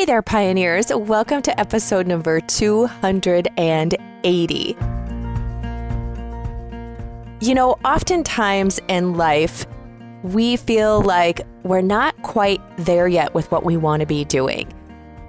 Hey there, pioneers. Welcome to episode number 280. You know, oftentimes in life, we feel like we're not quite there yet with what we want to be doing.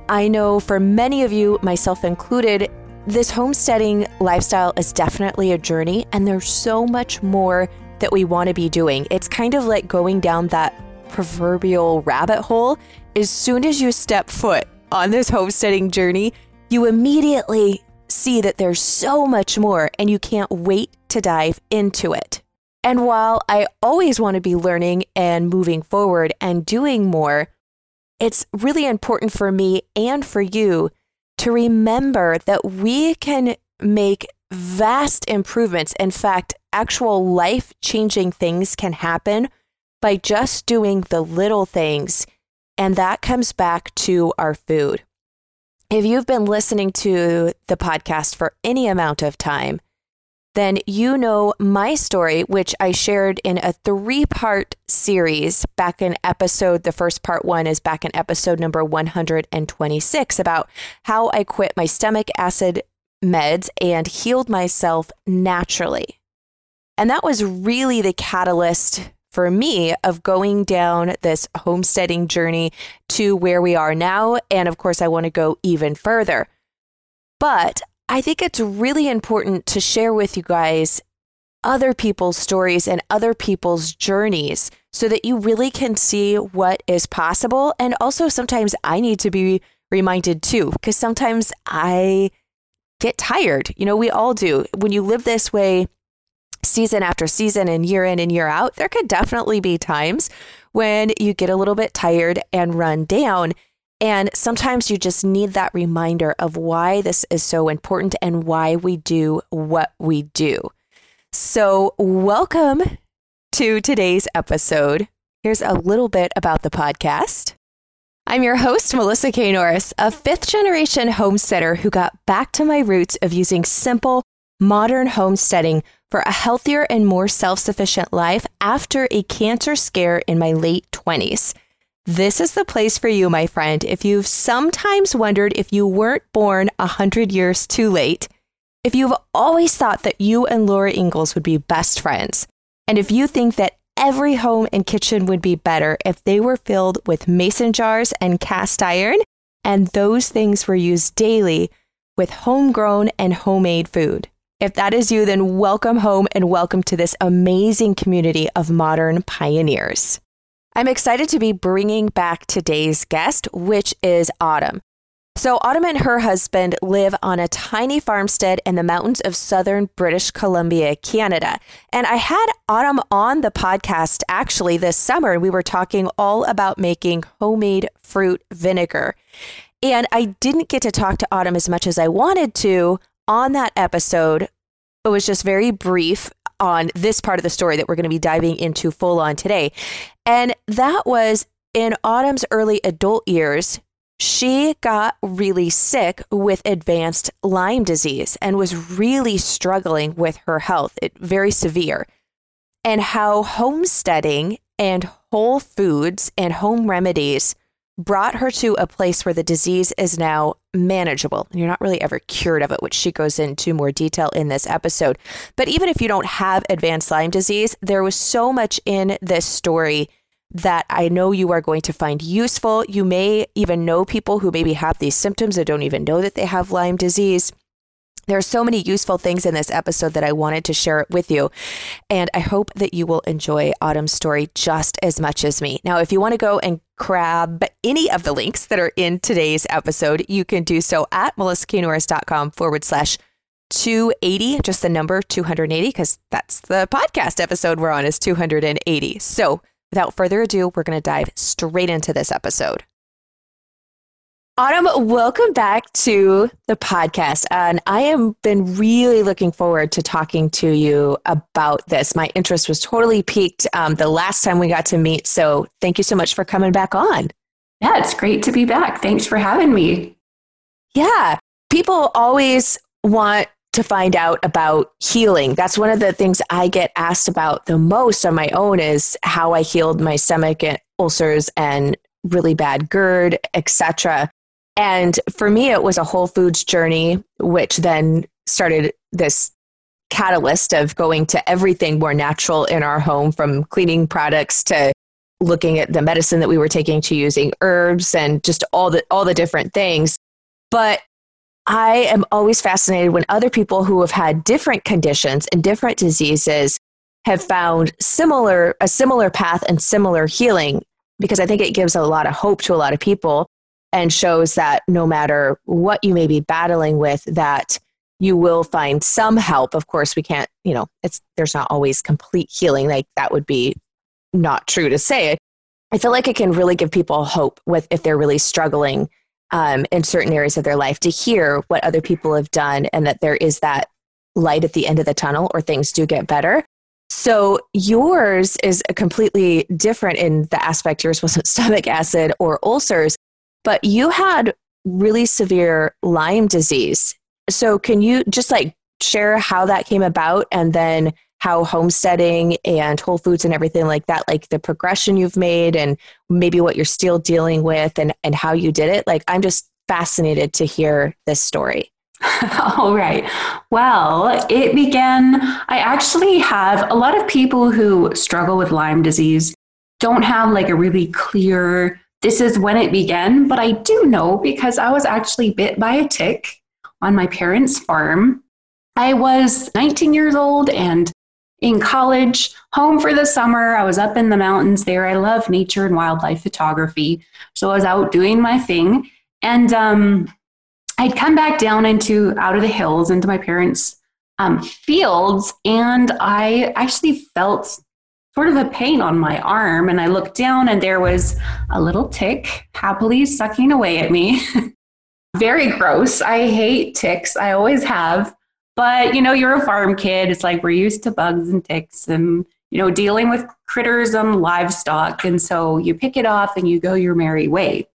I know for many of you, myself included, this homesteading lifestyle is definitely a journey, and there's so much more that we want to be doing. It's kind of like going down that proverbial rabbit hole. As soon as you step foot on this homesteading journey, you immediately see that there's so much more, and you can't wait to dive into it. And while I always want to be learning and moving forward and doing more, it's really important for me and for you to remember that we can make vast improvements. In fact, actual life changing things can happen by just doing the little things. And that comes back to our food. If you've been listening to the podcast for any amount of time, then you know my story, which I shared in a three part series back in episode. The first part one is back in episode number 126 about how I quit my stomach acid meds and healed myself naturally. And that was really the catalyst for me of going down this homesteading journey to where we are now. And of course, I want to go even further. But I think it's really important to share with you guys other people's stories and other people's journeys so that you really can see what is possible. And also, sometimes I need to be reminded too, because sometimes I get tired. You know, we all do. When you live this way, season after season and year in and year out, there could definitely be times when you get a little bit tired and run down. And sometimes you just need that reminder of why this is so important and why we do what we do. So, welcome to today's episode. Here's a little bit about the podcast. I'm your host, Melissa K. Norris, a fifth generation homesteader who got back to my roots of using simple, modern homesteading for a healthier and more self sufficient life after a cancer scare in my late 20s. This is the place for you, my friend, if you've sometimes wondered if you weren't born a hundred years too late, if you've always thought that you and Laura Ingalls would be best friends, and if you think that every home and kitchen would be better if they were filled with mason jars and cast iron, and those things were used daily with homegrown and homemade food. If that is you, then welcome home and welcome to this amazing community of modern pioneers. I'm excited to be bringing back today's guest, which is Autumn. So, Autumn and her husband live on a tiny farmstead in the mountains of southern British Columbia, Canada. And I had Autumn on the podcast actually this summer, we were talking all about making homemade fruit vinegar. And I didn't get to talk to Autumn as much as I wanted to on that episode. It was just very brief on this part of the story that we're going to be diving into full on today. And that was in Autumn's early adult years, she got really sick with advanced Lyme disease and was really struggling with her health, it, very severe. And how homesteading and whole foods and home remedies brought her to a place where the disease is now manageable. And you're not really ever cured of it, which she goes into more detail in this episode. But even if you don't have advanced Lyme disease, there was so much in this story that I know you are going to find useful. You may even know people who maybe have these symptoms that don't even know that they have Lyme disease. There are so many useful things in this episode that I wanted to share it with you. And I hope that you will enjoy Autumn's story just as much as me. Now, if you want to go and grab any of the links that are in today's episode, you can do so at melissaknorris.com forward slash 280, just the number 280, because that's the podcast episode we're on is 280. So without further ado, we're going to dive straight into this episode. Autumn, welcome back to the podcast. And I have been really looking forward to talking to you about this. My interest was totally piqued um, the last time we got to meet. So thank you so much for coming back on. Yeah, it's great to be back. Thanks for having me. Yeah, people always want to find out about healing. That's one of the things I get asked about the most on my own is how I healed my stomach and ulcers and really bad GERD, etc. And for me, it was a Whole Foods journey, which then started this catalyst of going to everything more natural in our home from cleaning products to looking at the medicine that we were taking to using herbs and just all the all the different things. But i am always fascinated when other people who have had different conditions and different diseases have found similar a similar path and similar healing because i think it gives a lot of hope to a lot of people and shows that no matter what you may be battling with that you will find some help. Of course we can't you know it's there's not always complete healing. Like that would be not true to say. It. i feel like it can really give people hope with if they're really struggling um, in certain areas of their life to hear what other people have done and that there is that light at the end of the tunnel or things do get better. So yours is a completely different in the aspect yours wasn't stomach acid or ulcers but you had really severe lyme disease. So can you just like share how that came about and then how homesteading and whole foods and everything like that like the progression you've made and maybe what you're still dealing with and and how you did it? Like i'm just fascinated to hear this story. All right. Well it began i actually have a lot of people who struggle with lyme disease don't have like a really clear this is when it began but i do know because i was actually bit by a tick on my parents' farm. I was 19 years old and in college, home for the summer. I was up in the mountains there. I love nature and wildlife photography. So I was out doing my thing. And um, I'd come back down into out of the hills into my parents' um, fields, and I actually felt sort of a pain on my arm. And I looked down, and there was a little tick happily sucking away at me. very gross. I hate ticks. I always have. But you know, you're a farm kid. It's like we're used to bugs and ticks and you know, dealing with critters and livestock. And so you pick it off and you go your merry way.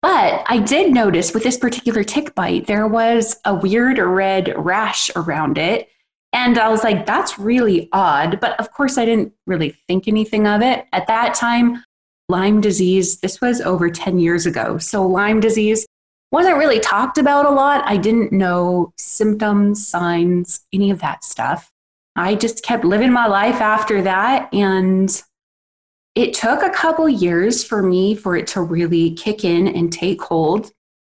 But I did notice with this particular tick bite, there was a weird red rash around it. And I was like, that's really odd. But of course, I didn't really think anything of it. At that time, Lyme disease, this was over 10 years ago. So, Lyme disease wasn't really talked about a lot. I didn't know symptoms, signs, any of that stuff. I just kept living my life after that. And it took a couple years for me for it to really kick in and take hold.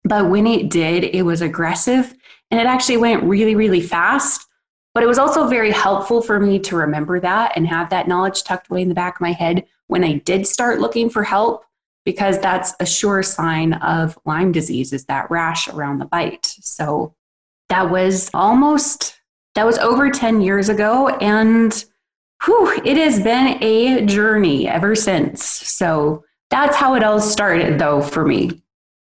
But when it did, it was aggressive and it actually went really, really fast. But it was also very helpful for me to remember that and have that knowledge tucked away in the back of my head when I did start looking for help because that's a sure sign of Lyme disease is that rash around the bite. So that was almost that was over 10 years ago and whew, it has been a journey ever since. So that's how it all started though for me.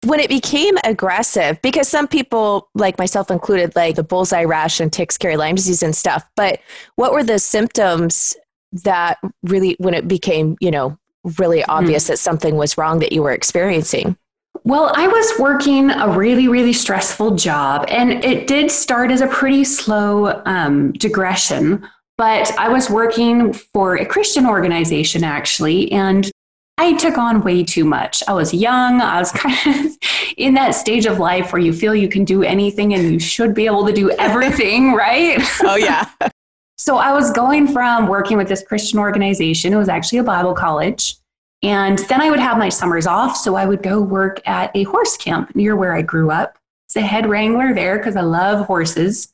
When it became aggressive, because some people, like myself included, like the bullseye rash and ticks carry Lyme disease and stuff, but what were the symptoms that really, when it became, you know, really hmm. obvious mm. that something was wrong that you were experiencing? Well, I was working a really, really stressful job, and it did start as a pretty slow um, digression. But I was working for a Christian organization actually, and I took on way too much. I was young. I was kind of in that stage of life where you feel you can do anything and you should be able to do everything, right? Oh, yeah. So I was going from working with this Christian organization, it was actually a Bible college. And then I would have my summers off. So I would go work at a horse camp near where I grew up. It's a head wrangler there because I love horses.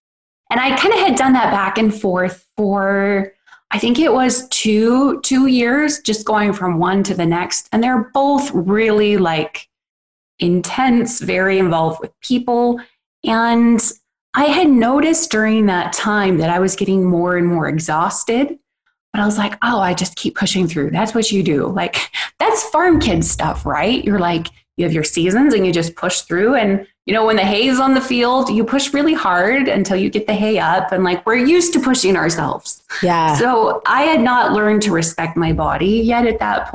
And I kind of had done that back and forth for I think it was two two years, just going from one to the next. And they're both really like intense, very involved with people. And I had noticed during that time that I was getting more and more exhausted. But I was like, oh, I just keep pushing through. That's what you do. Like, that's farm kid stuff, right? You're like, you have your seasons and you just push through. And, you know, when the hay is on the field, you push really hard until you get the hay up. And like, we're used to pushing ourselves. Yeah. So I had not learned to respect my body yet at that.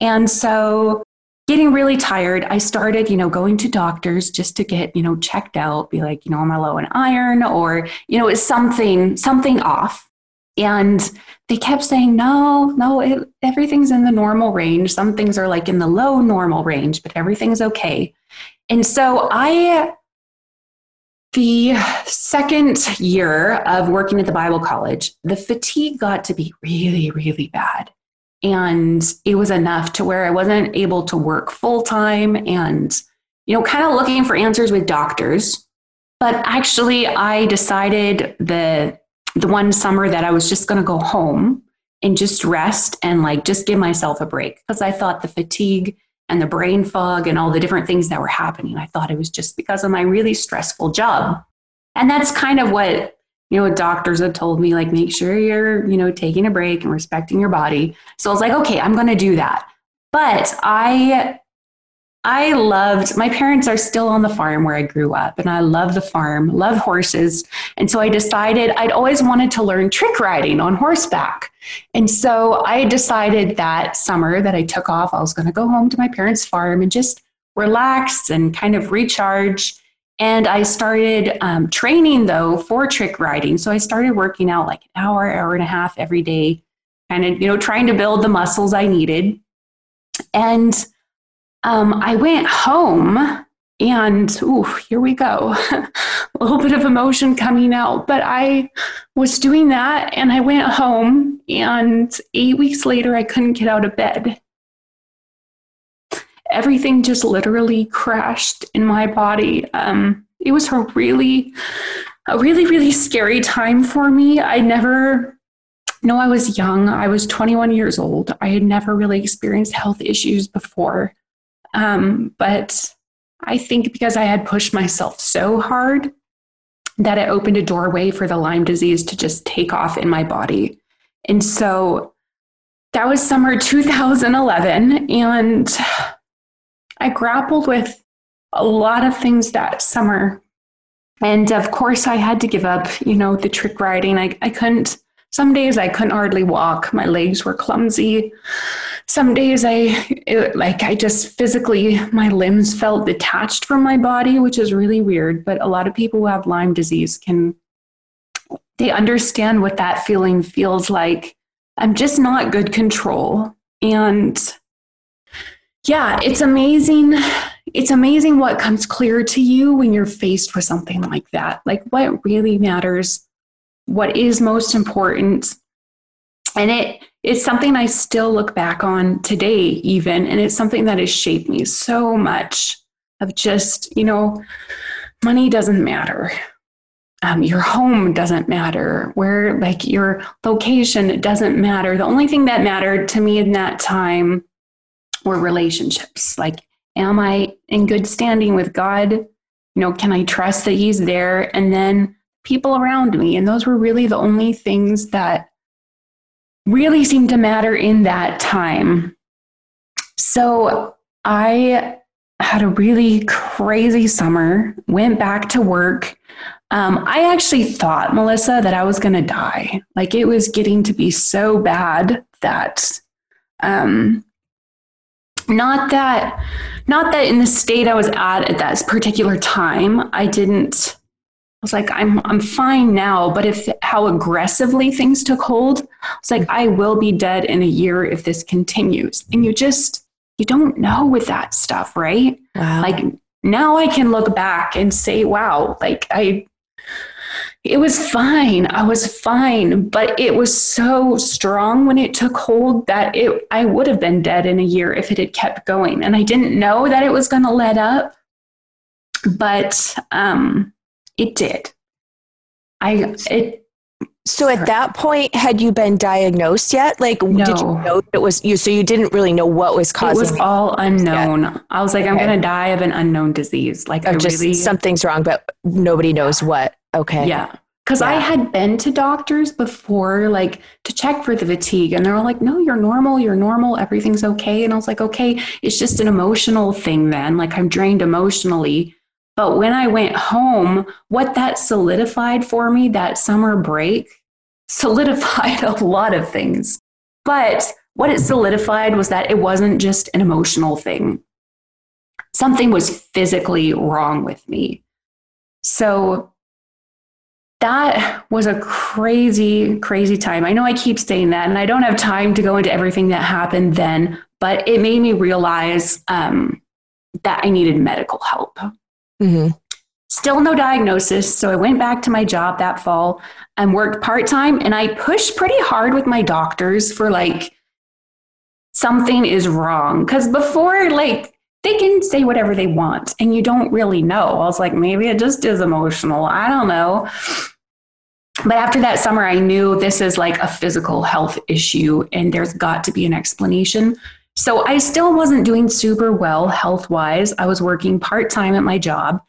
And so getting really tired, I started, you know, going to doctors just to get, you know, checked out, be like, you know, am I low in iron or, you know, is something, something off? And they kept saying, no, no, it, everything's in the normal range. Some things are like in the low normal range, but everything's okay. And so I, the second year of working at the Bible college, the fatigue got to be really, really bad. And it was enough to where I wasn't able to work full time and, you know, kind of looking for answers with doctors. But actually, I decided the, the one summer that I was just going to go home and just rest and like just give myself a break because I thought the fatigue and the brain fog and all the different things that were happening, I thought it was just because of my really stressful job. And that's kind of what you know, doctors have told me, like, make sure you're, you know, taking a break and respecting your body. So I was like, okay, I'm going to do that. But I, I loved, my parents are still on the farm where I grew up, and I love the farm, love horses. And so I decided I'd always wanted to learn trick riding on horseback. And so I decided that summer that I took off, I was going to go home to my parents' farm and just relax and kind of recharge and I started um, training though for trick riding. So I started working out like an hour, hour and a half every day, kind of, you know, trying to build the muscles I needed. And um, I went home and, ooh, here we go. a little bit of emotion coming out. But I was doing that and I went home, and eight weeks later, I couldn't get out of bed everything just literally crashed in my body. Um, it was a really, a really, really scary time for me. I never, no, I was young. I was 21 years old. I had never really experienced health issues before. Um, but I think because I had pushed myself so hard that it opened a doorway for the Lyme disease to just take off in my body. And so that was summer 2011. And I grappled with a lot of things that summer. And of course, I had to give up, you know, the trick riding. I, I couldn't, some days I couldn't hardly walk. My legs were clumsy. Some days I, it, like, I just physically, my limbs felt detached from my body, which is really weird. But a lot of people who have Lyme disease can, they understand what that feeling feels like. I'm just not good control. And yeah, it's amazing. It's amazing what comes clear to you when you're faced with something like that. Like what really matters, what is most important. And it it's something I still look back on today, even, and it's something that has shaped me so much of just, you know, money doesn't matter. Um, your home doesn't matter. Where, like, your location doesn't matter. The only thing that mattered to me in that time were relationships. Like, am I in good standing with God? You know, can I trust that He's there? And then people around me. And those were really the only things that really seemed to matter in that time. So I had a really crazy summer, went back to work. Um, I actually thought, Melissa, that I was going to die. Like it was getting to be so bad that um, not that not that in the state i was at at that particular time i didn't was like i'm i'm fine now but if how aggressively things took hold it's like i will be dead in a year if this continues and you just you don't know with that stuff right wow. like now i can look back and say wow like i it was fine. I was fine, but it was so strong when it took hold that it I would have been dead in a year if it had kept going. And I didn't know that it was going to let up, but um, it did. I it. So at that point, had you been diagnosed yet? Like, no. did you know it was you? So you didn't really know what was causing. It was all unknown. Yet. I was like, I'm going to die of an unknown disease. Like, I just really, something's wrong, but nobody knows what. Okay. Yeah. Because yeah. I had been to doctors before, like to check for the fatigue, and they were like, no, you're normal, you're normal, everything's okay. And I was like, okay, it's just an emotional thing then. Like I'm drained emotionally. But when I went home, what that solidified for me, that summer break, solidified a lot of things. But what it solidified was that it wasn't just an emotional thing, something was physically wrong with me. So that was a crazy, crazy time. I know I keep saying that, and I don't have time to go into everything that happened then, but it made me realize um, that I needed medical help. Mm-hmm. Still no diagnosis. So I went back to my job that fall and worked part time. And I pushed pretty hard with my doctors for like, something is wrong. Because before, like, they can say whatever they want and you don't really know. I was like, maybe it just is emotional. I don't know. But after that summer, I knew this is like a physical health issue and there's got to be an explanation. So I still wasn't doing super well health wise. I was working part time at my job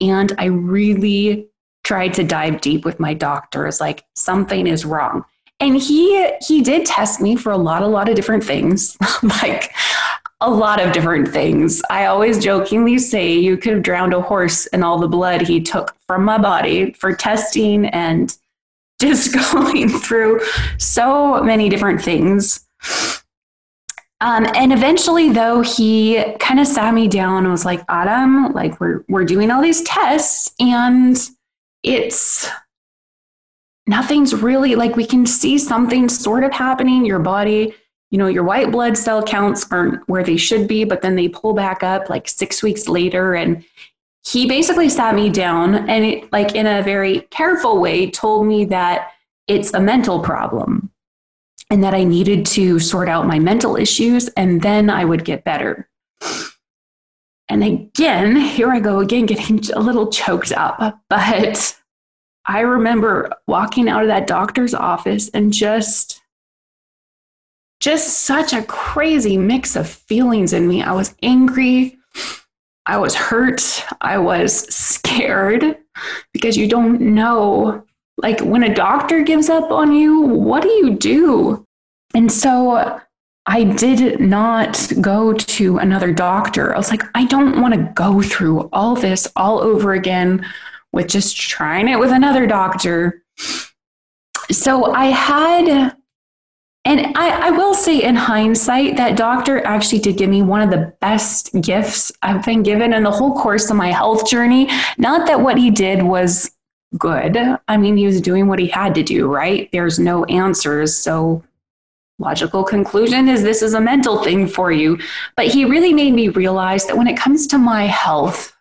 and I really tried to dive deep with my doctors like something is wrong. And he he did test me for a lot a lot of different things. like a lot of different things. I always jokingly say you could have drowned a horse in all the blood he took from my body for testing and just going through so many different things. Um, and eventually, though, he kind of sat me down and was like, Autumn, like we're we're doing all these tests, and it's nothing's really like we can see something sort of happening. Your body, you know, your white blood cell counts aren't where they should be, but then they pull back up like six weeks later, and he basically sat me down and it, like in a very careful way told me that it's a mental problem and that I needed to sort out my mental issues and then I would get better. And again, here I go again, getting a little choked up. But I remember walking out of that doctor's office and just, just such a crazy mix of feelings in me. I was angry. I was hurt. I was scared because you don't know. Like when a doctor gives up on you, what do you do? And so I did not go to another doctor. I was like, I don't want to go through all this all over again with just trying it with another doctor. So I had and I, I, will say, in hindsight, that doctor actually did give me one of the best gifts I've been given in the whole course of my health journey. Not that what he did was good. I mean, he was doing what he had to do, right? There's no answers. So, logical conclusion is this is a mental thing for you. But he really made me realize that when it comes to my health,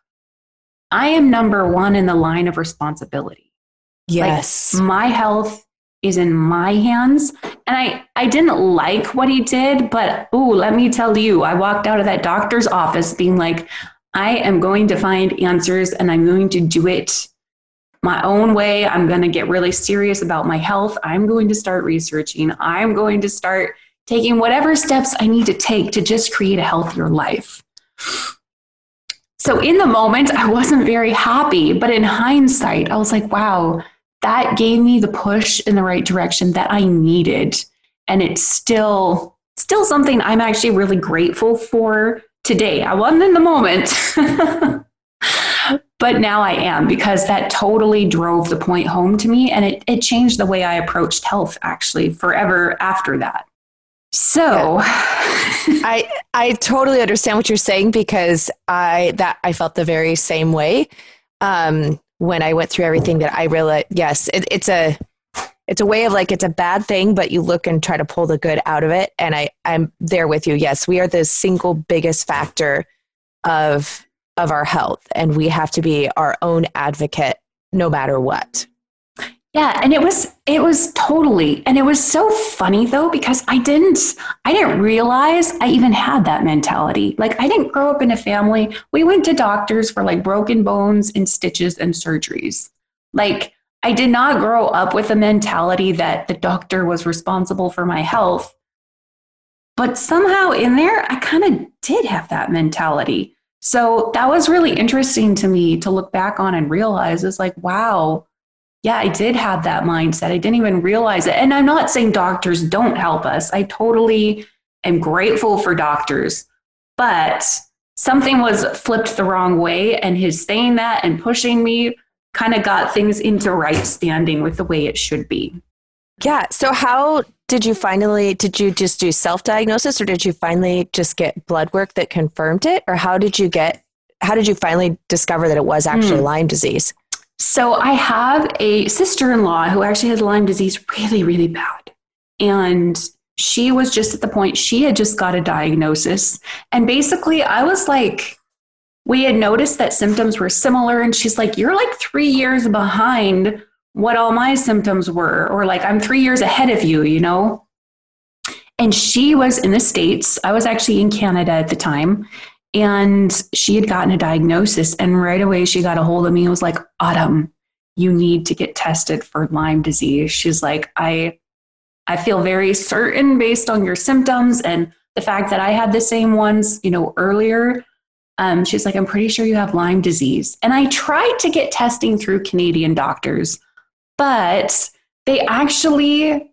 I am number one in the line of responsibility. Yes. Like my health is in my hands. And I, I didn't like what he did, but ooh, let me tell you, I walked out of that doctor's office being like, I am going to find answers and I'm going to do it my own way. I'm going to get really serious about my health. I'm going to start researching. I'm going to start taking whatever steps I need to take to just create a healthier life. So in the moment, I wasn't very happy, but in hindsight, I was like, wow, that gave me the push in the right direction that I needed. And it's still still something I'm actually really grateful for today. I wasn't in the moment. but now I am because that totally drove the point home to me and it, it changed the way I approached health actually forever after that. So yeah. I I totally understand what you're saying because I that I felt the very same way. Um, when I went through everything that I really yes, it, it's a it's a way of like it's a bad thing, but you look and try to pull the good out of it. And I I'm there with you. Yes, we are the single biggest factor of of our health, and we have to be our own advocate no matter what. Yeah, and it was it was totally and it was so funny though because I didn't I didn't realize I even had that mentality. Like I didn't grow up in a family. We went to doctors for like broken bones and stitches and surgeries. Like I did not grow up with a mentality that the doctor was responsible for my health. But somehow in there I kind of did have that mentality. So that was really interesting to me to look back on and realize is like wow, yeah, I did have that mindset. I didn't even realize it. And I'm not saying doctors don't help us. I totally am grateful for doctors, but something was flipped the wrong way. And his saying that and pushing me kind of got things into right standing with the way it should be. Yeah. So, how did you finally, did you just do self diagnosis or did you finally just get blood work that confirmed it? Or how did you get, how did you finally discover that it was actually mm. Lyme disease? So I have a sister in law who actually has Lyme disease really, really bad. And she was just at the point she had just got a diagnosis. And basically, I was like, we had noticed that symptoms were similar. And she's like, You're like three years behind what all my symptoms were, or like, I'm three years ahead of you, you know? And she was in the States. I was actually in Canada at the time. And she had gotten a diagnosis. And right away, she got a hold of me and was like, Autumn, you need to get tested for Lyme disease. She's like, I, I feel very certain based on your symptoms and the fact that I had the same ones, you know, earlier. Um, she's like, I'm pretty sure you have Lyme disease. And I tried to get testing through Canadian doctors, but they actually,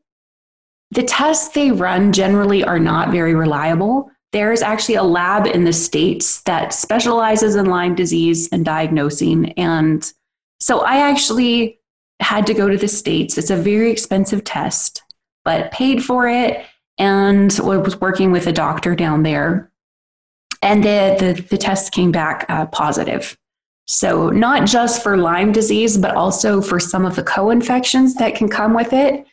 the tests they run generally are not very reliable. There's actually a lab in the States that specializes in Lyme disease and diagnosing. And so I actually had to go to the States. It's a very expensive test, but paid for it and was working with a doctor down there. And the, the, the test came back uh, positive. So, not just for Lyme disease, but also for some of the co infections that can come with it.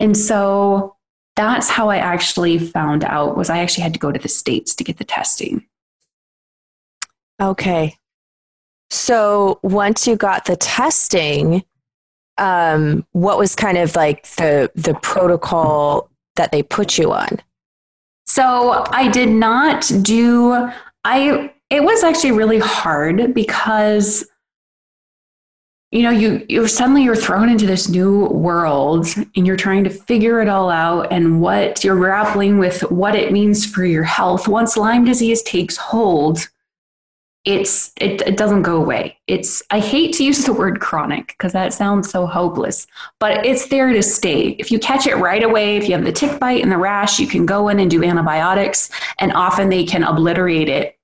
And so, that's how I actually found out was I actually had to go to the states to get the testing. Okay. So once you got the testing, um, what was kind of like the the protocol that they put you on? So I did not do I it was actually really hard because you know you you suddenly you're thrown into this new world and you're trying to figure it all out and what you're grappling with what it means for your health. Once lyme disease takes hold it's it, it doesn't go away. It's i hate to use the word chronic because that sounds so hopeless but it's there to stay. If you catch it right away if you have the tick bite and the rash you can go in and do antibiotics and often they can obliterate it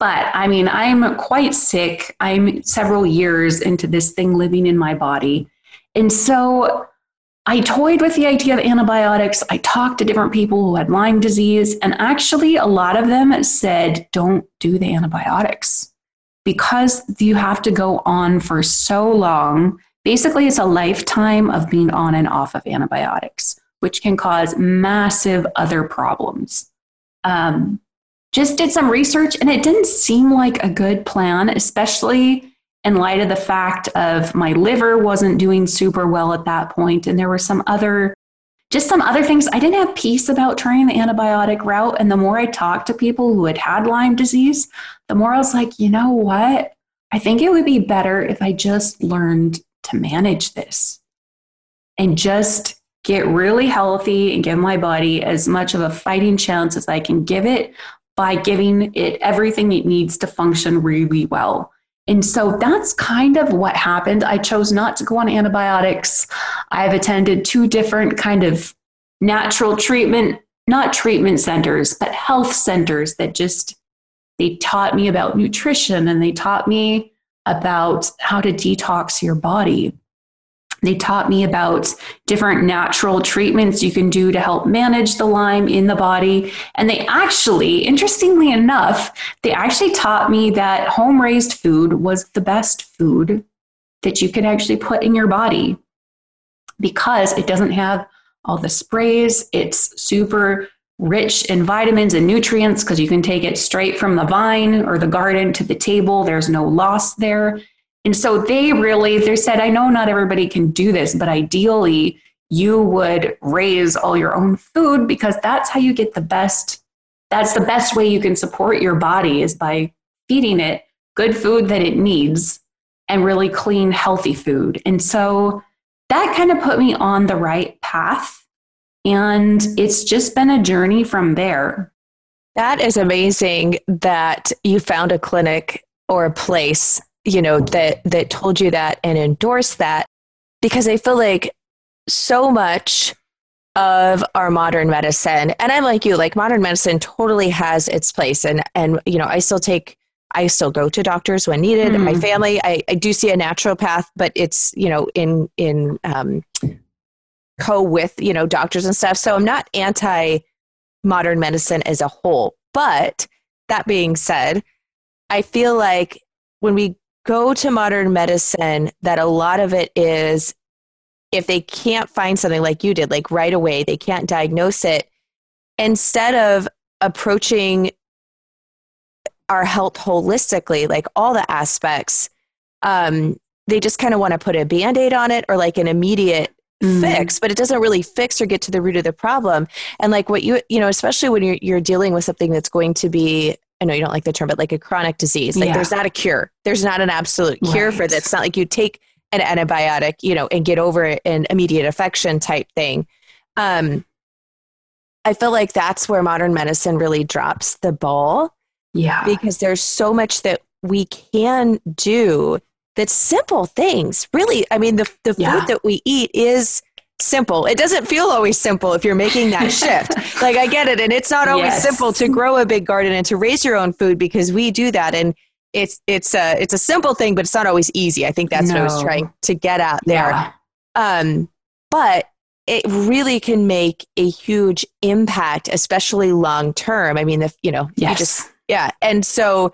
but I mean, I'm quite sick. I'm several years into this thing living in my body. And so I toyed with the idea of antibiotics. I talked to different people who had Lyme disease, and actually, a lot of them said, don't do the antibiotics because you have to go on for so long. Basically, it's a lifetime of being on and off of antibiotics, which can cause massive other problems. Um, just did some research and it didn't seem like a good plan, especially in light of the fact of my liver wasn't doing super well at that point and there were some other just some other things. I didn't have peace about trying the antibiotic route and the more i talked to people who had had lyme disease the more i was like you know what? I think it would be better if i just learned to manage this and just get really healthy and give my body as much of a fighting chance as i can give it by giving it everything it needs to function really well. And so that's kind of what happened. I chose not to go on antibiotics. I've attended two different kind of natural treatment, not treatment centers, but health centers that just they taught me about nutrition and they taught me about how to detox your body. They taught me about different natural treatments you can do to help manage the Lyme in the body. And they actually, interestingly enough, they actually taught me that home raised food was the best food that you could actually put in your body because it doesn't have all the sprays. It's super rich in vitamins and nutrients because you can take it straight from the vine or the garden to the table. There's no loss there. And so they really they said, I know not everybody can do this, but ideally you would raise all your own food because that's how you get the best that's the best way you can support your body is by feeding it good food that it needs and really clean healthy food. And so that kind of put me on the right path and it's just been a journey from there. That is amazing that you found a clinic or a place you know that that told you that and endorsed that because i feel like so much of our modern medicine and i'm like you like modern medicine totally has its place and and you know i still take i still go to doctors when needed mm. my family I, I do see a naturopath but it's you know in in um, co with you know doctors and stuff so i'm not anti modern medicine as a whole but that being said i feel like when we go to modern medicine that a lot of it is if they can't find something like you did, like right away, they can't diagnose it, instead of approaching our health holistically, like all the aspects, um, they just kind of want to put a band aid on it or like an immediate mm. fix, but it doesn't really fix or get to the root of the problem. And like what you, you know, especially when you're, you're dealing with something that's going to be, I know you don't like the term, but like a chronic disease, like yeah. there's not a cure. There's not an absolute cure right. for this. It's not like you take an antibiotic, you know, and get over an immediate affection type thing. Um, I feel like that's where modern medicine really drops the ball. Yeah. Because there's so much that we can do that's simple things. Really, I mean, the, the yeah. food that we eat is simple. It doesn't feel always simple if you're making that shift. like I get it. And it's not always yes. simple to grow a big garden and to raise your own food because we do that. And it's it's a it's a simple thing, but it's not always easy. I think that's no. what I was trying to get at there. Yeah. Um, but it really can make a huge impact, especially long term. I mean, the you know, yes. you just yeah. And so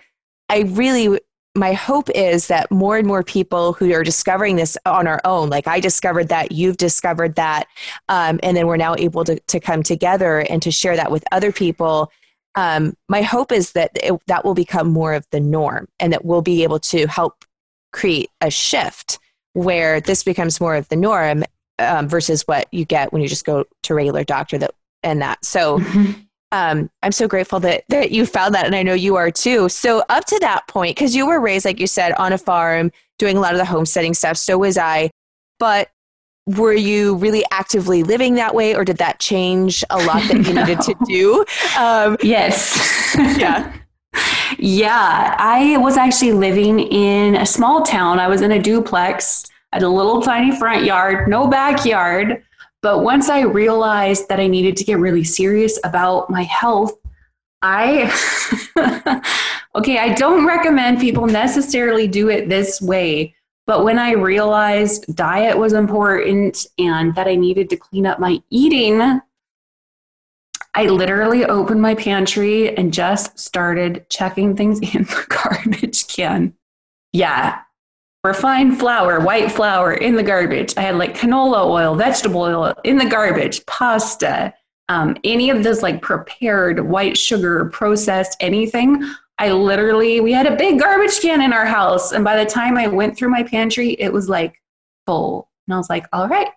I really my hope is that more and more people who are discovering this on our own, like I discovered that, you've discovered that, um, and then we're now able to, to come together and to share that with other people. Um, my hope is that it, that will become more of the norm and that we'll be able to help create a shift where this becomes more of the norm um, versus what you get when you just go to regular doctor that and that. So mm-hmm um, I'm so grateful that that you found that, and I know you are too. So up to that point, because you were raised, like you said, on a farm, doing a lot of the homesteading stuff. So was I. But were you really actively living that way, or did that change a lot that you no. needed to do? Um, yes. yeah. Yeah, I was actually living in a small town. I was in a duplex, at a little tiny front yard, no backyard. But once I realized that I needed to get really serious about my health, I, okay, I don't recommend people necessarily do it this way. But when I realized diet was important and that I needed to clean up my eating, I literally opened my pantry and just started checking things in the garbage can. Yeah, refined flour, white flour in the garbage. I had like canola oil, vegetable oil in the garbage, pasta, um, any of this like prepared white sugar, processed anything. I literally, we had a big garbage can in our house. And by the time I went through my pantry, it was like full. And I was like, all right,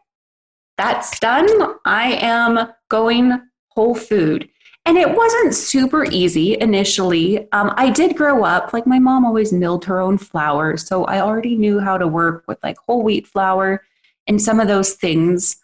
that's done. I am going whole food. And it wasn't super easy initially. Um, I did grow up, like my mom always milled her own flour. So I already knew how to work with like whole wheat flour and some of those things.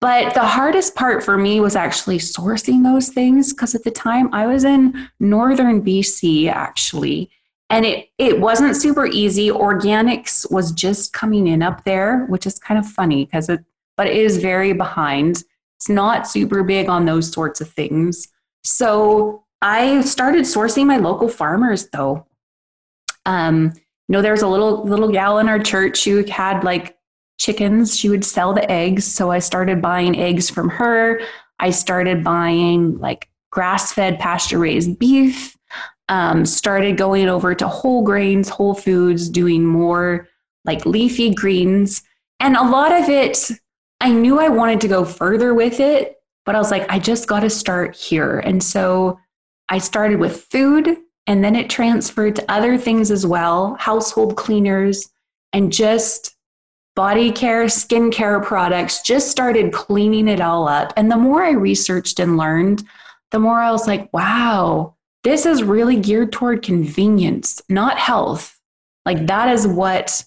But the hardest part for me was actually sourcing those things because at the time I was in northern BC actually. And it, it wasn't super easy. Organics was just coming in up there, which is kind of funny because it, but it is very behind. It's not super big on those sorts of things. So I started sourcing my local farmers though. Um, you know, there's a little little gal in our church who had like chickens. She would sell the eggs. So I started buying eggs from her. I started buying like grass fed pasture raised beef. Um, started going over to whole grains, whole foods, doing more like leafy greens. And a lot of it, I knew I wanted to go further with it, but I was like, I just got to start here. And so I started with food and then it transferred to other things as well household cleaners and just body care, skincare products, just started cleaning it all up. And the more I researched and learned, the more I was like, wow, this is really geared toward convenience, not health. Like that is what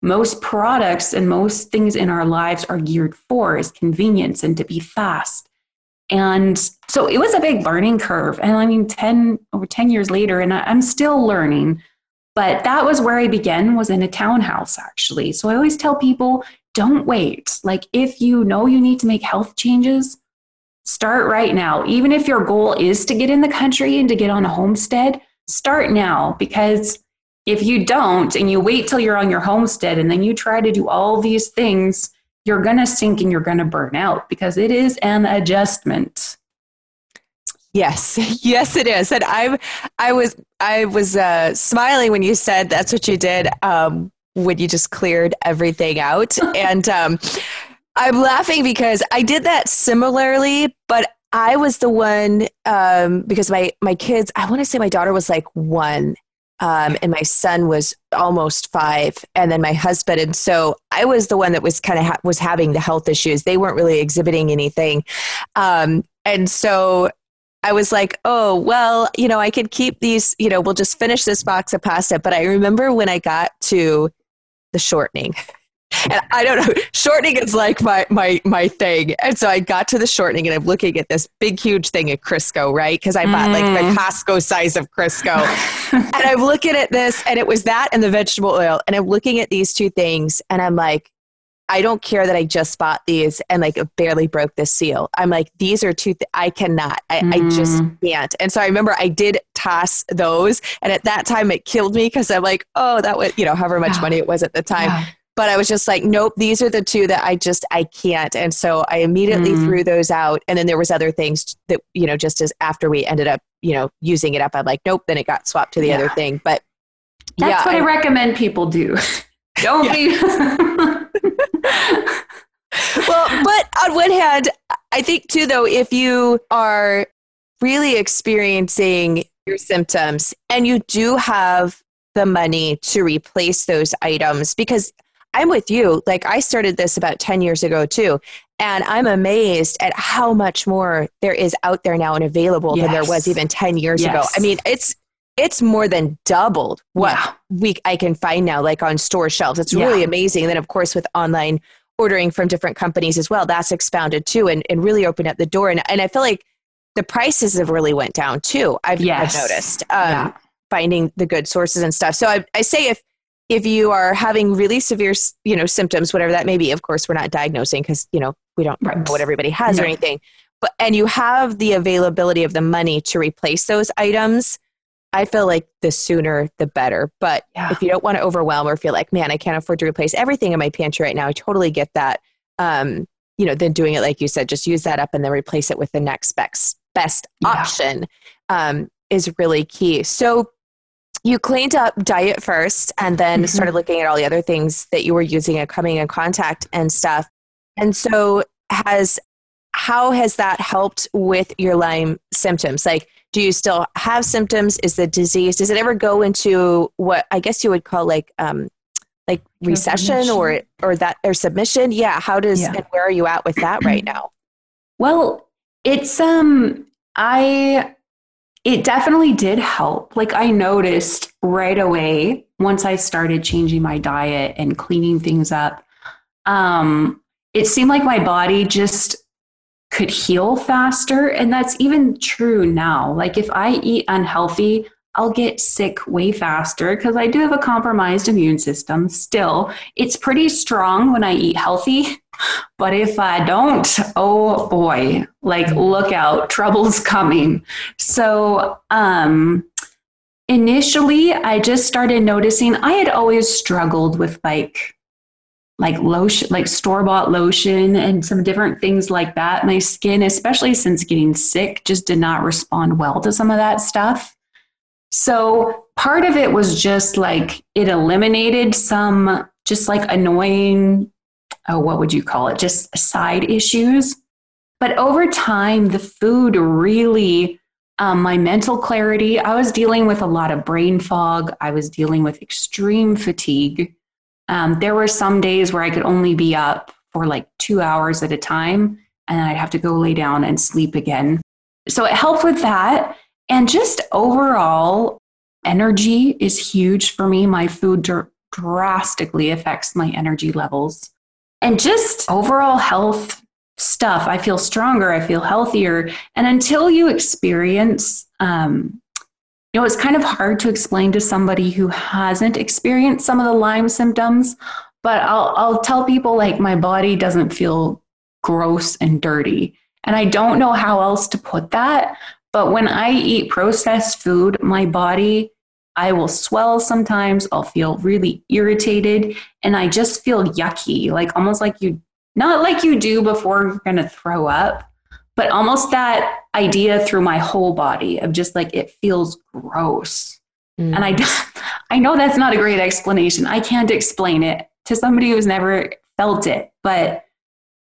most products and most things in our lives are geared for is convenience and to be fast and so it was a big learning curve. And I mean, 10 over 10 years later, and I'm still learning. But that was where I began, was in a townhouse actually. So I always tell people, don't wait. Like if you know you need to make health changes, start right now. Even if your goal is to get in the country and to get on a homestead, start now because if you don't and you wait till you're on your homestead and then you try to do all these things you're going to sink and you're going to burn out because it is an adjustment. Yes, yes, it is. And I, I was, I was uh, smiling when you said that's what you did um, when you just cleared everything out, and um, I'm laughing because I did that similarly, but I was the one um, because my my kids. I want to say my daughter was like one, um, and my son was almost five, and then my husband. And so I was the one that was kind of ha- was having the health issues. They weren't really exhibiting anything, um, and so I was like, oh, well, you know, I could keep these, you know, we'll just finish this box of pasta. But I remember when I got to the shortening. And I don't know, shortening is like my my my thing. And so I got to the shortening and I'm looking at this big huge thing of Crisco, right? Because I bought like the mm. Costco size of Crisco. and I'm looking at this and it was that and the vegetable oil. And I'm looking at these two things and I'm like, I don't care that I just bought these and like barely broke the seal. I'm like, these are two, th- I cannot, I, mm. I, just mm. can't. And so I remember I did toss those. And at that time it killed me because I'm like, oh, that was, you know, however much yeah. money it was at the time. Yeah. But I was just like, nope, these are the two that I just, I can't. And so I immediately mm. threw those out. And then there was other things that, you know, just as after we ended up, you know, using it up, I'm like, nope, then it got swapped to the yeah. other thing. But that's yeah, what I, I recommend people do. Don't be. well, but on one hand, I think too, though, if you are really experiencing your symptoms and you do have the money to replace those items, because I'm with you, like I started this about 10 years ago too. And I'm amazed at how much more there is out there now and available yes. than there was even 10 years yes. ago. I mean, it's it's more than doubled what we I can find now, like on store shelves. It's yeah. really amazing. And then, of course, with online ordering from different companies as well, that's expounded too, and, and really opened up the door. And and I feel like the prices have really went down too. I've, yes. I've noticed um, yeah. finding the good sources and stuff. So I, I say if if you are having really severe you know symptoms, whatever that may be, of course we're not diagnosing because you know we don't know what everybody has no. or anything. But and you have the availability of the money to replace those items I feel like the sooner the better. But yeah. if you don't want to overwhelm or feel like, man, I can't afford to replace everything in my pantry right now, I totally get that. Um, you know, then doing it like you said, just use that up and then replace it with the next best best yeah. option um, is really key. So you cleaned up diet first and then mm-hmm. started looking at all the other things that you were using and coming in contact and stuff. And so has how has that helped with your Lyme symptoms? Like do you still have symptoms? Is the disease, does it ever go into what I guess you would call like, um, like recession or, or that, or submission? Yeah. How does, yeah. and where are you at with that right now? Well, it's, um, I, it definitely did help. Like I noticed right away once I started changing my diet and cleaning things up. Um, it seemed like my body just could heal faster. And that's even true now. Like if I eat unhealthy, I'll get sick way faster because I do have a compromised immune system still. It's pretty strong when I eat healthy. But if I don't, oh boy, like look out, trouble's coming. So, um, initially, I just started noticing I had always struggled with like like lotion, like store bought lotion and some different things like that. My skin, especially since getting sick, just did not respond well to some of that stuff. So part of it was just like it eliminated some just like annoying, oh, what would you call it? Just side issues. But over time, the food really, um, my mental clarity, I was dealing with a lot of brain fog. I was dealing with extreme fatigue. Um, there were some days where I could only be up for like two hours at a time, and I'd have to go lay down and sleep again. So it helped with that. And just overall, energy is huge for me. My food dr- drastically affects my energy levels. And just overall health stuff, I feel stronger, I feel healthier. And until you experience um, you know, it's kind of hard to explain to somebody who hasn't experienced some of the Lyme symptoms, but I'll, I'll tell people like my body doesn't feel gross and dirty. And I don't know how else to put that. But when I eat processed food, my body, I will swell sometimes. I'll feel really irritated and I just feel yucky, like almost like you, not like you do before you're going to throw up, but almost that idea through my whole body of just like it feels gross. Mm. And I, I know that's not a great explanation. I can't explain it to somebody who's never felt it, but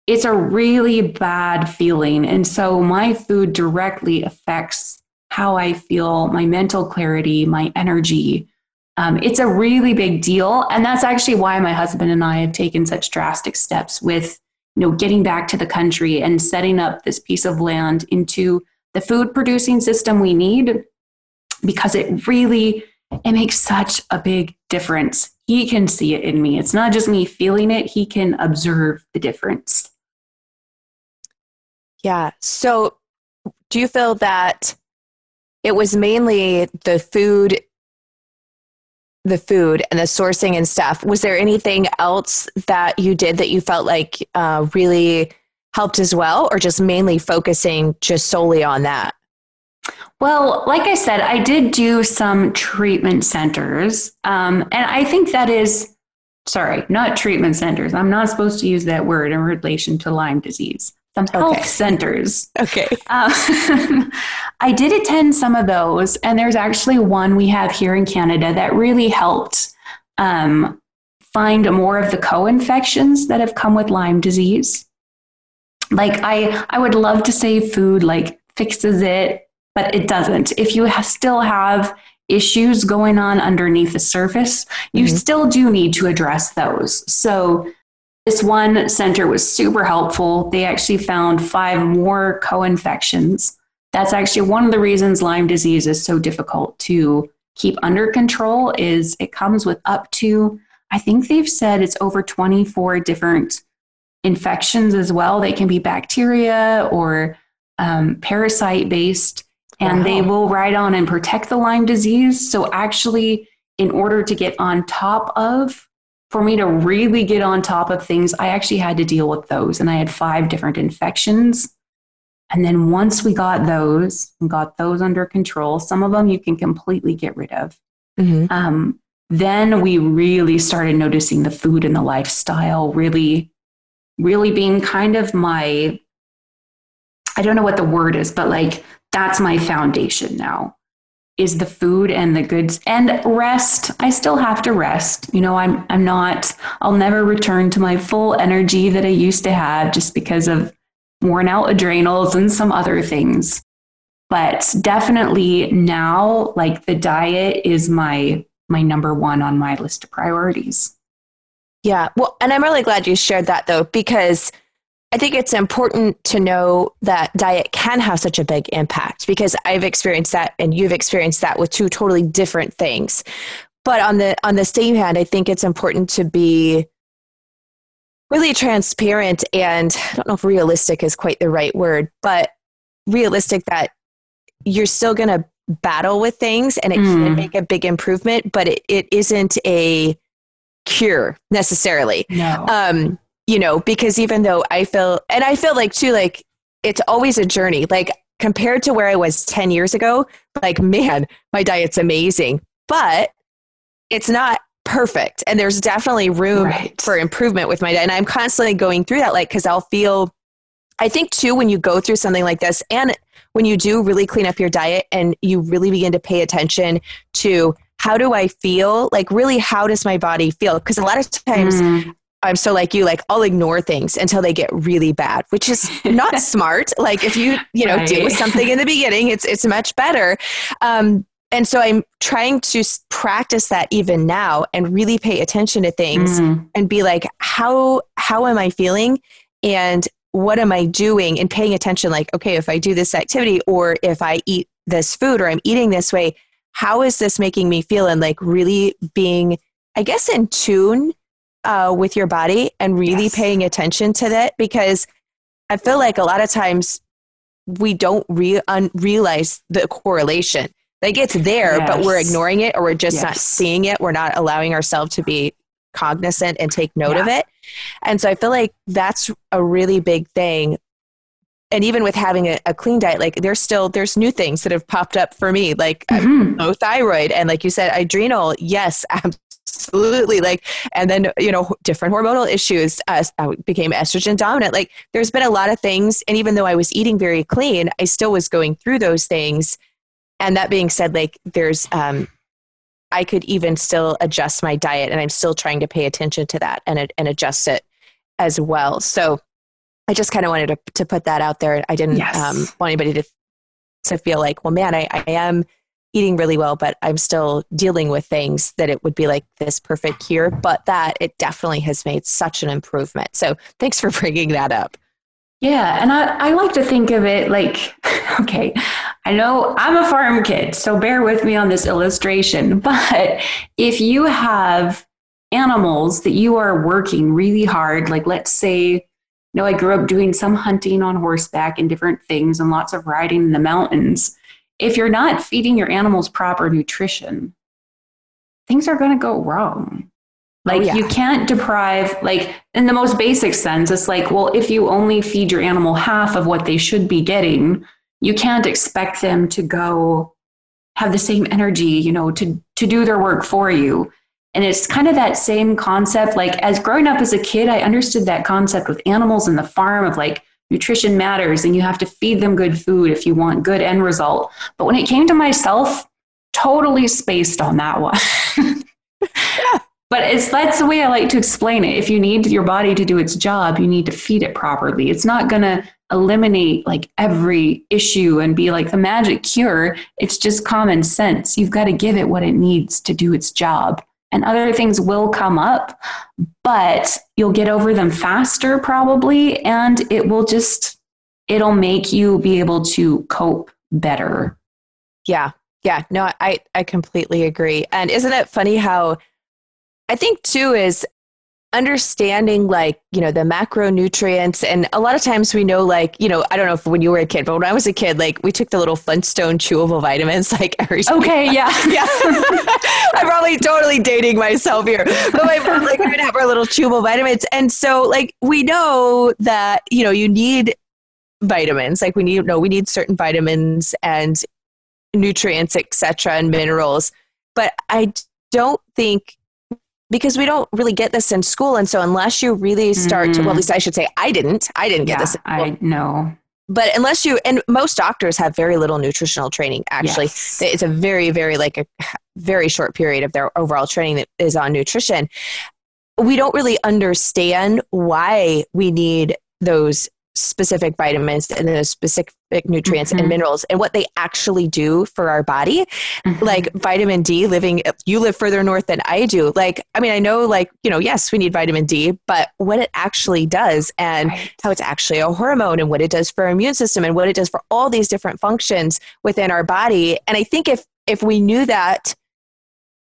it's a really bad feeling. And so my food directly affects how I feel, my mental clarity, my energy. Um, it's a really big deal. And that's actually why my husband and I have taken such drastic steps with you know getting back to the country and setting up this piece of land into the food producing system we need because it really it makes such a big difference he can see it in me it's not just me feeling it he can observe the difference yeah so do you feel that it was mainly the food the food and the sourcing and stuff. Was there anything else that you did that you felt like uh, really helped as well, or just mainly focusing just solely on that? Well, like I said, I did do some treatment centers. Um, and I think that is, sorry, not treatment centers. I'm not supposed to use that word in relation to Lyme disease some health okay. centers. Okay. Um, I did attend some of those, and there's actually one we have here in Canada that really helped um, find more of the co-infections that have come with Lyme disease. Like I, I would love to say food like fixes it, but it doesn't. If you still have issues going on underneath the surface, you mm-hmm. still do need to address those. So this one center was super helpful. They actually found five more co infections. That's actually one of the reasons Lyme disease is so difficult to keep under control is it comes with up to I think they've said it's over 24 different infections as well. They can be bacteria or um, parasite based, and wow. they will ride on and protect the Lyme disease. So, actually, in order to get on top of for me to really get on top of things, I actually had to deal with those. And I had five different infections. And then once we got those and got those under control, some of them you can completely get rid of. Mm-hmm. Um, then we really started noticing the food and the lifestyle really, really being kind of my, I don't know what the word is, but like that's my foundation now is the food and the goods and rest. I still have to rest. You know i'm i'm not i'll never return to my full energy that i used to have just because of worn out adrenals and some other things. But definitely now like the diet is my my number one on my list of priorities. Yeah. Well and i'm really glad you shared that though because I think it's important to know that diet can have such a big impact because I've experienced that and you've experienced that with two totally different things. But on the on the same hand, I think it's important to be really transparent and I don't know if realistic is quite the right word, but realistic that you're still going to battle with things and it mm. can make a big improvement, but it, it isn't a cure necessarily. No. Um, you know, because even though I feel, and I feel like too, like it's always a journey. Like compared to where I was 10 years ago, like, man, my diet's amazing, but it's not perfect. And there's definitely room right. for improvement with my diet. And I'm constantly going through that, like, because I'll feel, I think too, when you go through something like this, and when you do really clean up your diet and you really begin to pay attention to how do I feel? Like, really, how does my body feel? Because a lot of times mm. I'm so like you, like I'll ignore things until they get really bad, which is not smart. Like if you, you know, right. deal with something in the beginning, it's it's much better. Um, and so I'm trying to practice that even now and really pay attention to things mm. and be like, how how am I feeling, and what am I doing, and paying attention. Like, okay, if I do this activity or if I eat this food or I'm eating this way, how is this making me feel? And like really being, I guess, in tune uh, with your body and really yes. paying attention to that because I feel like a lot of times we don't re- un- realize the correlation. Like it's there, yes. but we're ignoring it or we're just yes. not seeing it. We're not allowing ourselves to be cognizant and take note yeah. of it. And so I feel like that's a really big thing. And even with having a, a clean diet, like there's still there's new things that have popped up for me, like mm-hmm. no thyroid and like you said, adrenal. Yes, absolutely like and then you know different hormonal issues uh, i became estrogen dominant like there's been a lot of things and even though i was eating very clean i still was going through those things and that being said like there's um i could even still adjust my diet and i'm still trying to pay attention to that and and adjust it as well so I just kind of wanted to, to put that out there. I didn't Yes. um, want anybody to, to feel like, well, man, I, I am eating really well, but I'm still dealing with things that it would be like this perfect cure. But that it definitely has made such an improvement. So thanks for bringing that up. Yeah, and I, I like to think of it like, okay, I know I'm a farm kid, so bear with me on this illustration. But if you have animals that you are working really hard, like let's say, you know, I grew up doing some hunting on horseback and different things and lots of riding in the mountains. If you're not feeding your animals proper nutrition, things are going to go wrong. Oh, like yeah. you can't deprive, like in the most basic sense, it's like, well, if you only feed your animal half of what they should be getting, you can't expect them to go have the same energy, you know, to to do their work for you. And it's kind of that same concept. Like as growing up as a kid, I understood that concept with animals in the farm of like nutrition matters and you have to feed them good food if you want good end result. But when it came to myself, totally spaced on that one. But it's that's the way I like to explain it. If you need your body to do its job, you need to feed it properly. It's not going to eliminate like every issue and be like the magic cure. It's just common sense. You've got to give it what it needs to do its job. And other things will come up, but you'll get over them faster probably and it will just it'll make you be able to cope better. Yeah. Yeah. No, I, I completely agree. And isn't it funny how I think too is understanding like, you know, the macronutrients. And a lot of times we know, like, you know, I don't know if when you were a kid, but when I was a kid, like we took the little Flintstone chewable vitamins like every Okay, yeah. yeah. I'm probably totally dating myself here. But my mom, like, we would have our little chewable vitamins. And so, like, we know that, you know, you need vitamins. Like, we need, no, we need certain vitamins and nutrients, etc., and minerals. But I don't think, because we don't really get this in school. And so, unless you really start to, well, at mm-hmm. least I should say, I didn't. I didn't get yeah, this in. I know. but unless you, and most doctors have very little nutritional training, actually Yes. it's a very very like a very short period of their overall training that is on nutrition we don't really understand why we need those specific vitamins and those specific nutrients Mhm. and minerals and what they actually do for our body Mhm. like vitamin D living you live further north than I do like I mean I know like you know yes we need vitamin D but what it actually does and Right. how it's actually a hormone and what it does for our immune system and what it does for all these different functions within our body and I think if if we knew that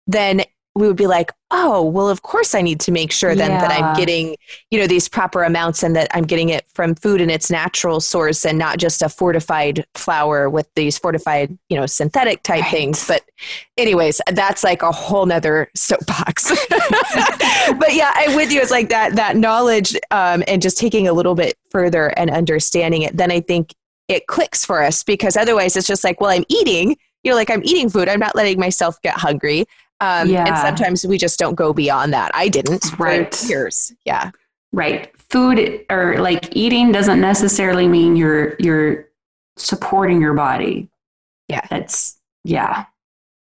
then we would be like oh well of course I need to make sure then that I'm getting you know these proper amounts and that I'm getting it from food in its natural source and not just a fortified flour with these fortified you know synthetic type Right. things. But anyways that's like a whole nother soapbox. But yeah i'm with you. It's like that that knowledge um, and just taking a little bit further and understanding it then i think it clicks for us because otherwise it's just like well i'm eating you know like i'm eating food. I'm not letting myself get hungry um, and sometimes we just don't go beyond that i didn't Right. years yeah Right. Food or like eating doesn't necessarily mean you're you're supporting your body. Yeah. That's yeah.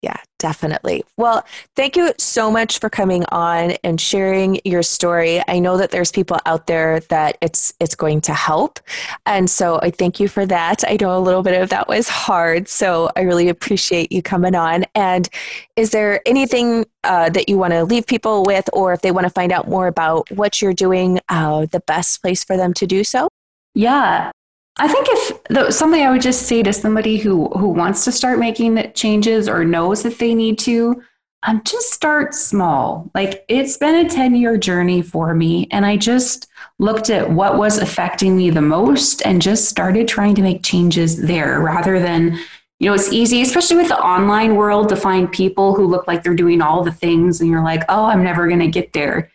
Yeah, definitely. Well, thank you so much for coming on and sharing your story. I know that there's people out there that it's it's going to help. And so I thank you for that. I know a little bit of that was hard, so I really appreciate you coming on. And is there anything uh, that you want to leave people with or if they want to find out more about what you're doing, uh, the best place for them to do so? Yeah. I think if the, something I would just say to somebody who who wants to start making changes or knows that they need to, um, just start small. Like it's been a ten year journey for me, and I just looked at what was affecting me the most and just started trying to make changes there rather than. You know, it's easy, especially with the online world, to find people who look like they're doing all the things, and you're like, oh, I'm never going to get there.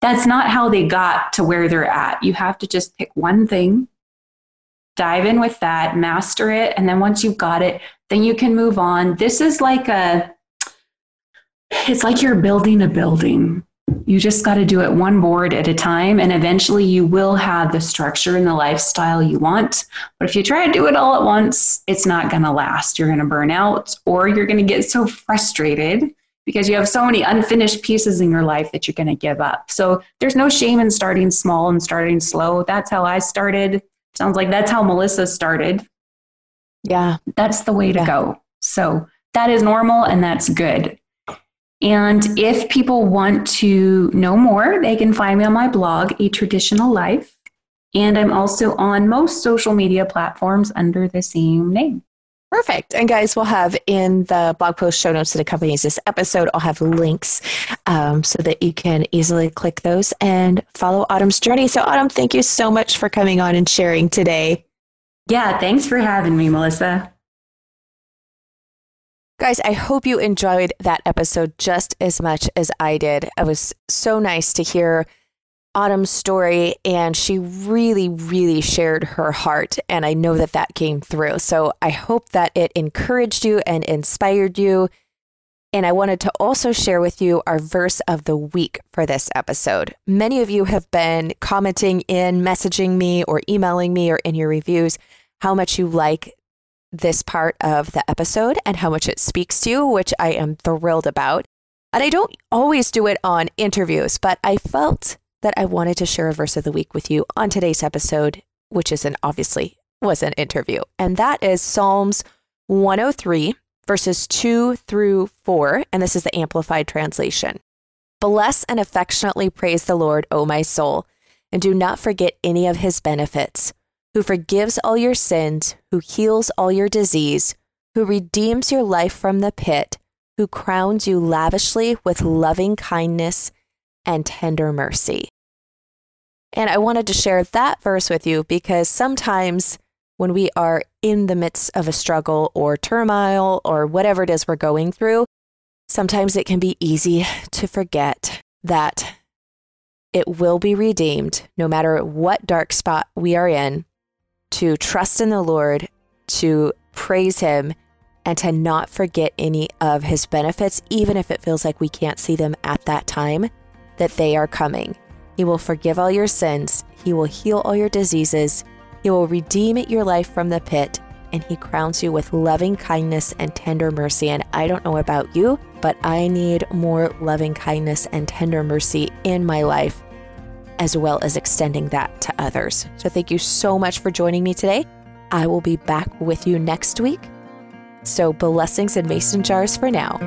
That's not how they got to where they're at. You have to just pick one thing, dive in with that, master it, and then once you've got it, then you can move on. This is like a it's like you're building a building. You just got to do it one board at a time and eventually you will have the structure and the lifestyle you want. But if you try to do it all at once, it's not going to last. You're going to burn out or you're going to get so frustrated because you have so many unfinished pieces in your life that you're going to give up. So there's no shame in starting small and starting slow. That's how I started. Sounds like that's how Melissa started. Yeah. That's the way to yeah. go. So that is normal and that's good. And if people want to know more, they can find me on my blog, A Traditional Life. And I'm also on most social media platforms under the same name. Perfect. And guys, we'll have in the blog post show notes that accompanies this episode, I'll have links um, so that you can easily click those and follow Autumn's journey. So, Autumn, thank you so much for coming on and sharing today. Yeah, thanks for having me, Melissa. Guys, I hope you enjoyed that episode just as much as I did. It was so nice to hear Autumn's story, and she really, really shared her heart. And I know that that came through. So I hope that it encouraged you and inspired you. And I wanted to also share with you our verse of the week for this episode. Many of you have been commenting in, messaging me, or emailing me, or in your reviews how much you like this part of the episode and how much it speaks to you, which I am thrilled about. And I don't always do it on interviews, but I felt that I wanted to share a verse of the week with you on today's episode, which is an obviously was an interview. And that is Psalms 103, verses 2 through 4. And this is the Amplified Translation. Bless and affectionately praise the Lord, O my soul, and do not forget any of his benefits who forgives all your sins, who heals all your disease, who redeems your life from the pit, who crowns you lavishly with loving kindness and tender mercy. And I wanted to share that verse with you because sometimes when we are in the midst of a struggle or turmoil or whatever it is we're going through, sometimes it can be easy to forget that it will be redeemed no matter what dark spot we are in to trust in the Lord, to praise Him, and to not forget any of His benefits, even if it feels like we can't see them at that time, that they are coming. He will forgive all your sins, He will heal all your diseases, He will redeem your life from the pit, and He crowns you with loving kindness and tender mercy. And I don't know about you, but I need more loving kindness and tender mercy in my life as well as extending that to others. So, thank you so much for joining me today. I will be back with you next week. So, blessings and mason jars for now.